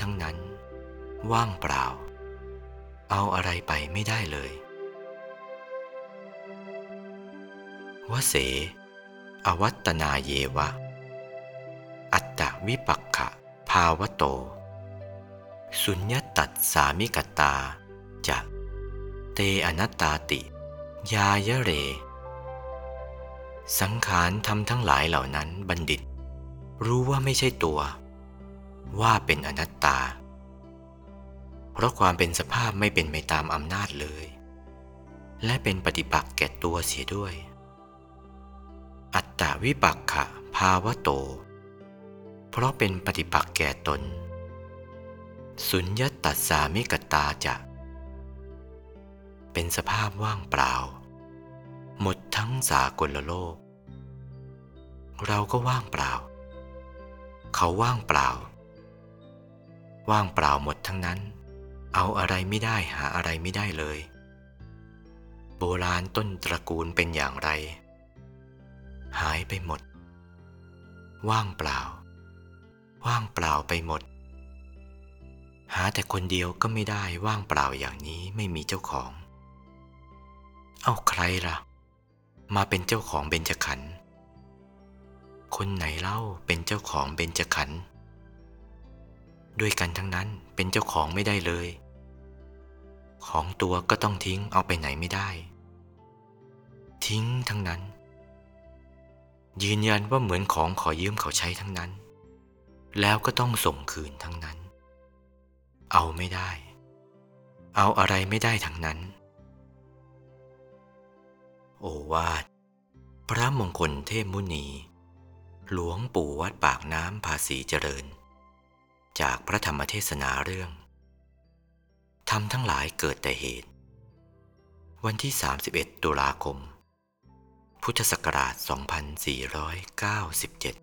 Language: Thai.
ทั้งนั้น ว่างเปล่า เอาอะไรไปไม่ได้เลยวเส อวัตนาเยวะ อัตตวิปักขะ ภาวโต สุญญตัดสามิกตา จะ เตอนัตตาติ ยายะเร สังขารทำทั้งหลายเหล่านั้นบัณฑิต รู้ว่าไม่ใช่ตัว ว่าเป็นอนัตตา เพราะความเป็นสภาพไม่เป็นไปตามอำนาจเลย และเป็นปฏิปักษ์แก่ตัวเสียด้วย อัตตาวิปักขะภาวะโต เพราะเป็นปฏิปักษ์แก่ตน สุญญตัสสามิกตาจะเป็นสภาพว่างเปล่า หมดทั้งสากลโลก เราก็ว่างเปล่า เขาว่างเปล่า ว่างเปล่าหมดทั้งนั้น เอาอะไรไม่ได้หาอะไรไม่ได้เลย โบราณต้นตระกูลเป็นอย่างไร หายไปหมด ว่างเปล่า ว่างเปล่าไปหมด หาแต่คนเดียวก็ไม่ได้ว่างเปล่าอย่างนี้ไม่มีเจ้าของ เอาใครล่ะ มาเป็นเจ้าของเบญจขันธ์คนไหนเล่าเป็นเจ้าของเบญจขันธ์ ด้วยกันทั้งนั้นเป็นเจ้าของไม่ได้เลย ของตัวก็ต้องทิ้งเอาไปไหนไม่ได้ ทิ้งทั้งนั้น ยืนยันว่าเหมือนของขอยืมเขาใช้ทั้งนั้น แล้วก็ต้องส่งคืนทั้งนั้น เอาไม่ได้ เอาอะไรไม่ได้ทั้งนั้น โอวาท พระมงคลเทพมุนี หลวงปู่วัดปากน้ำภาษีเจริญ จากพระธรรมเทศนาเรื่องทำทั้งหลายเกิดแต่เหตุ วันที่ 31 ตุลาคม พุทธศักราช 2497